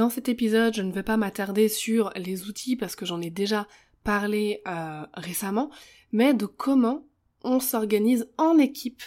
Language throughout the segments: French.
Dans cet épisode, je ne vais pas m'attarder sur les outils parce que j'en ai déjà parlé euh, récemment, mais de comment on s'organise en équipe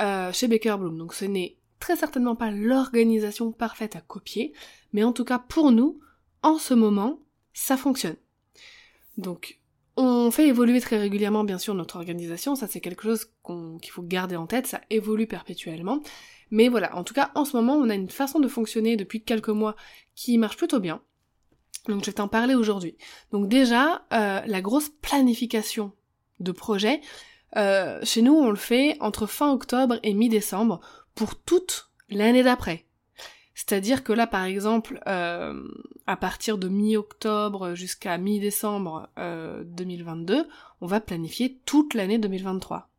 euh, chez Baker Bloom. Donc ce n'est très certainement pas l'organisation parfaite à copier, mais en tout cas pour nous, en ce moment, ça fonctionne. Donc on fait évoluer très régulièrement bien sûr notre organisation, ça c'est quelque chose qu'il faut garder en tête, ça évolue perpétuellement. Mais voilà, en tout cas, en ce moment, on a une façon de fonctionner depuis quelques mois qui marche plutôt bien. Donc je vais t'en parler aujourd'hui. Donc déjà, euh, la grosse planification de projet, euh, chez nous, on le fait entre fin octobre et mi-décembre pour toute l'année d'après. C'est-à-dire que là, par exemple, euh, à partir de mi-octobre jusqu'à mi-décembre 2022, on va planifier toute l'année 2023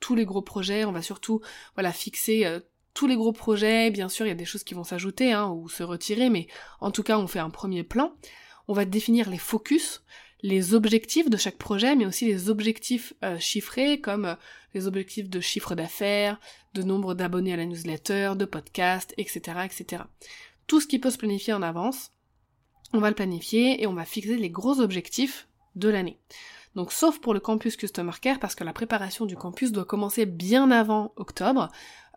tous les gros projets, on va surtout voilà fixer tous les gros projets, bien sûr, il y a des choses qui vont s'ajouter hein, ou se retirer, mais en tout cas, on fait un premier plan. On va définir les focus, les objectifs de chaque projet, mais aussi les objectifs euh, chiffrés, comme euh, les objectifs de chiffre d'affaires, de nombre d'abonnés à la newsletter, de podcast, etc., etc. Tout ce qui peut se planifier en avance, on va le planifier et on va fixer les gros objectifs de l'année. Donc sauf pour le campus Customer Care, parce que la préparation du campus doit commencer bien avant octobre,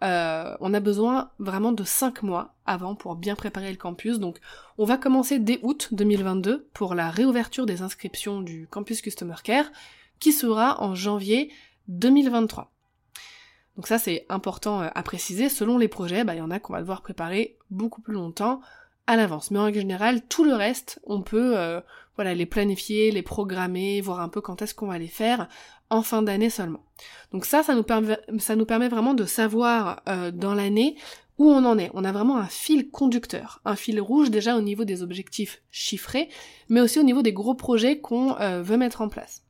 euh, on a besoin vraiment de 5 mois avant pour bien préparer le campus. Donc on va commencer dès août 2022 pour la réouverture des inscriptions du campus Customer Care, qui sera en janvier 2023. Donc ça c'est important euh, à préciser, selon les projets, bah, il y en a qu'on va devoir préparer beaucoup plus longtemps à l'avance. Mais en règle générale, tout le reste, on peut euh, voilà, les planifier, les programmer, voir un peu quand est-ce qu'on va les faire en fin d'année seulement. Donc ça, ça nous, permet, ça nous permet vraiment de savoir euh, dans l'année où on en est. On a vraiment un fil conducteur, un fil rouge déjà au niveau des objectifs chiffrés, mais aussi au niveau des gros projets qu'on euh, veut mettre en place.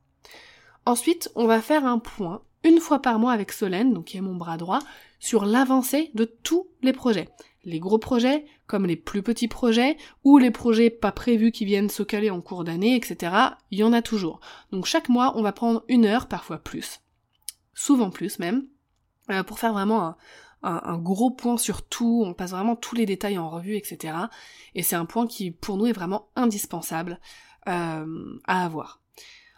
Ensuite, on va faire un point une fois par mois avec Solène, donc qui est mon bras droit, sur l'avancée de tous les projets les gros projets, comme les plus petits projets, ou les projets pas prévus qui viennent se caler en cours d'année, etc. Il y en a toujours. Donc chaque mois, on va prendre une heure, parfois plus, souvent plus même, euh, pour faire vraiment un, gros point sur tout, on passe vraiment tous les détails en revue, etc. Et c'est un point qui, pour nous, est vraiment indispensable euh, à avoir.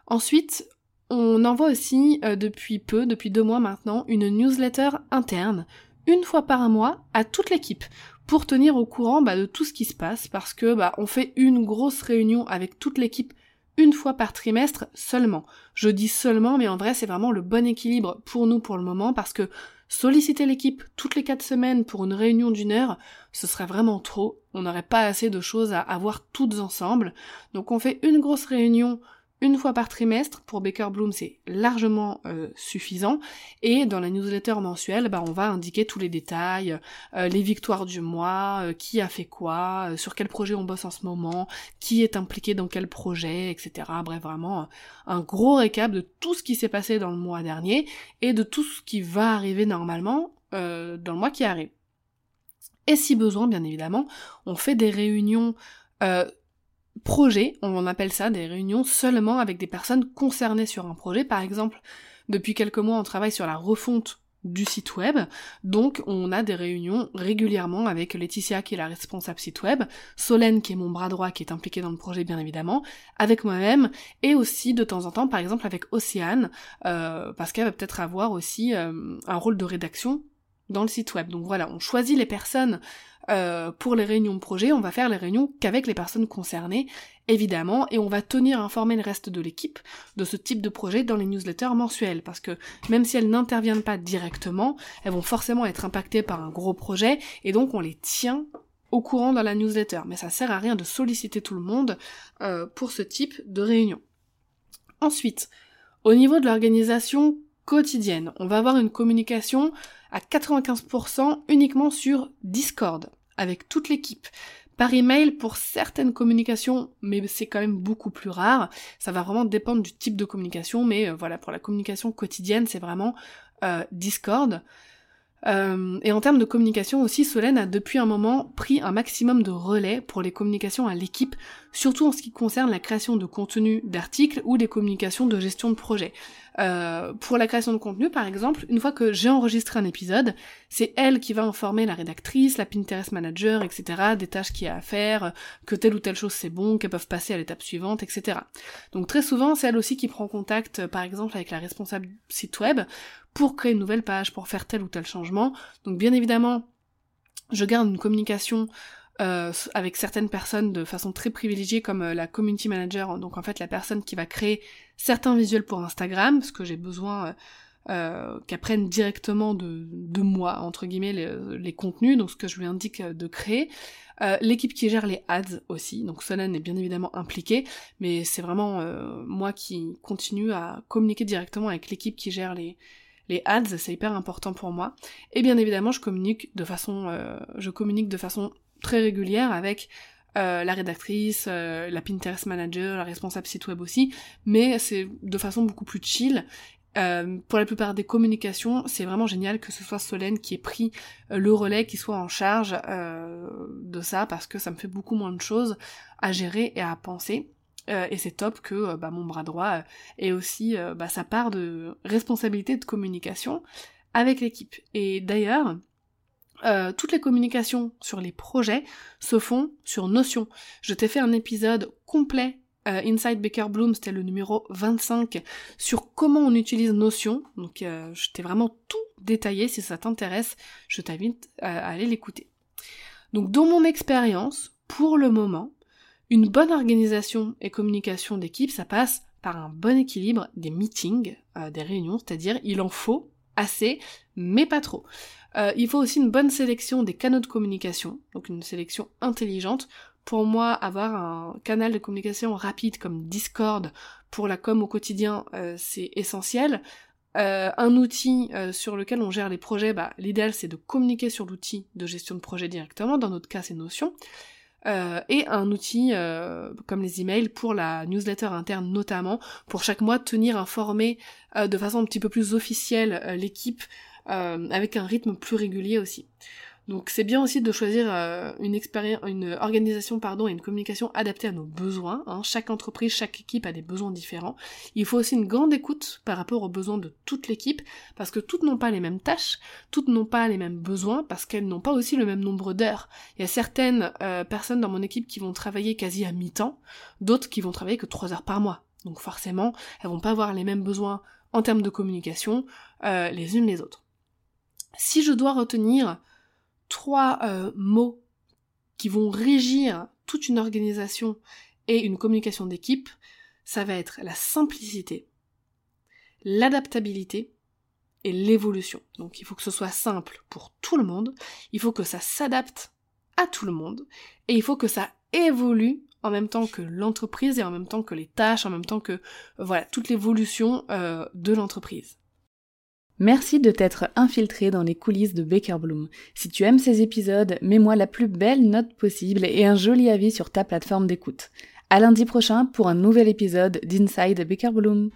Ensuite, on envoie aussi, euh, depuis peu, depuis deux mois maintenant, une newsletter interne une fois par mois à toute l'équipe pour tenir au courant bah, de tout ce qui se passe parce que bah, on fait une grosse réunion avec toute l'équipe une fois par trimestre seulement. Je dis seulement, mais en vrai c'est vraiment le bon équilibre pour nous pour le moment parce que solliciter l'équipe toutes les quatre semaines pour une réunion d'une heure, ce serait vraiment trop. On n'aurait pas assez de choses à avoir toutes ensemble. Donc on fait une grosse réunion une fois par trimestre. Pour Baker Bloom, c'est largement euh, suffisant. Et dans la newsletter mensuelle, bah, on va indiquer tous les détails, euh, les victoires du mois, euh, qui a fait quoi, sur quel projet on bosse en ce moment, qui est impliqué dans quel projet, etc. Bref, vraiment un gros récap de tout ce qui s'est passé dans le mois dernier et de tout ce qui va arriver normalement dans le mois qui arrive. Et si besoin, bien évidemment, on fait des réunions projet, on appelle ça des réunions seulement avec des personnes concernées sur un projet. Par exemple, depuis quelques mois, on travaille sur la refonte du site web. Donc on a des réunions régulièrement avec Laetitia qui est la responsable site web, Solène qui est mon bras droit qui est impliqué dans le projet bien évidemment, avec moi-même et aussi de temps en temps par exemple avec Océane euh, parce qu'elle va peut-être avoir aussi euh, un rôle de rédaction dans le site web. Donc voilà, on choisit les personnes euh, pour les réunions de projet, on va faire les réunions qu'avec les personnes concernées, évidemment, et on va tenir informer le reste de l'équipe de ce type de projet dans les newsletters mensuels, parce que même si elles n'interviennent pas directement, elles vont forcément être impactées par un gros projet, et donc on les tient au courant dans la newsletter. Mais ça sert à rien de solliciter tout le monde euh, pour ce type de réunion. Ensuite, au niveau de l'organisation quotidienne, on va avoir une communication à 95% uniquement sur Discord avec toute l'équipe. Par email pour certaines communications, mais c'est quand même beaucoup plus rare. Ça va vraiment dépendre du type de communication, mais euh, voilà, pour la communication quotidienne, c'est vraiment euh, Discord. Euh, et en termes de communication aussi, Solène a depuis un moment pris un maximum de relais pour les communications à l'équipe, surtout en ce qui concerne la création de contenu d'articles ou des communications de gestion de projet. Euh, pour la création de contenu, par exemple, une fois que j'ai enregistré un épisode, c'est elle qui va informer la rédactrice, la Pinterest manager, etc., des tâches qu'il y a à faire, que telle ou telle chose c'est bon, qu'elles peuvent passer à l'étape suivante, etc. Donc très souvent, c'est elle aussi qui prend contact, par exemple, avec la responsable site web pour créer une nouvelle page, pour faire tel ou tel changement. Donc bien évidemment, je garde une communication euh, avec certaines personnes de façon très privilégiée comme euh, la community manager, donc en fait la personne qui va créer certains visuels pour Instagram, parce que j'ai besoin euh, qu'elle prenne directement de, moi, entre guillemets, les, contenus, donc ce que je lui indique de créer. L'équipe qui gère les ads aussi, donc Solène est bien évidemment impliquée, mais c'est vraiment moi qui continue à communiquer directement avec l'équipe qui gère les, les ads, c'est hyper important pour moi. Et bien évidemment, je communique de façon, euh, je communique de façon très régulière avec euh, la rédactrice, euh, la Pinterest manager, la responsable site web aussi, mais c'est de façon beaucoup plus chill. pour la plupart des communications, c'est vraiment génial que ce soit Solène qui ait pris le relais, qui soit en charge de ça, parce que ça me fait beaucoup moins de choses à gérer et à penser. Euh, et c'est top que euh, bah, mon bras droit euh, ait aussi bah, sa part de responsabilité de communication avec l'équipe. Et d'ailleurs, toutes les communications sur les projets se font sur Notion. Je t'ai fait un épisode complet Inside Baker Bloom, c'était le numéro 25, sur comment on utilise Notion. Donc je t'ai vraiment tout détaillé, si ça t'intéresse, je t'invite à aller l'écouter. Donc dans mon expérience, pour le moment, une bonne organisation et communication d'équipe, ça passe par un bon équilibre des meetings, euh, des réunions, c'est-à-dire il en faut assez, mais pas trop. Euh, il faut aussi une bonne sélection des canaux de communication, donc une sélection intelligente. Pour moi, avoir un canal de communication rapide comme Discord pour la com au quotidien, euh, c'est essentiel. un outil sur lequel on gère les projets, bah, l'idéal c'est de communiquer sur l'outil de gestion de projet directement, dans notre cas c'est Notion. Euh, et un outil euh, comme les emails pour la newsletter interne notamment, pour chaque mois tenir informé euh, de façon un petit peu plus officielle l'équipe avec un rythme plus régulier aussi. Donc c'est bien aussi de choisir euh, une expérience, une organisation pardon et une communication adaptée à nos besoins. Hein. Chaque entreprise, chaque équipe a des besoins différents. Il faut aussi une grande écoute par rapport aux besoins de toute l'équipe, parce que toutes n'ont pas les mêmes tâches, toutes n'ont pas les mêmes besoins, parce qu'elles n'ont pas aussi le même nombre d'heures. Il y a certaines euh, personnes dans mon équipe qui vont travailler quasi à mi-temps, d'autres qui vont travailler que trois heures par mois. Donc forcément, elles vont pas avoir les mêmes besoins en termes de communication euh, les unes les autres. Si je dois retenir trois euh, mots qui vont régir toute une organisation et une communication d'équipe, ça va être la simplicité, l'adaptabilité et l'évolution. Donc il faut que ce soit simple pour tout le monde, il faut que ça s'adapte à tout le monde, et il faut que ça évolue en même temps que l'entreprise et en même temps que les tâches, en même temps que voilà toute l'évolution euh, de l'entreprise. Merci de t'être infiltré dans les coulisses de Baker Bloom. Si tu aimes ces épisodes, mets-moi la plus belle note possible et un joli avis sur ta plateforme d'écoute. À lundi prochain pour un nouvel épisode d'Inside Baker Bloom.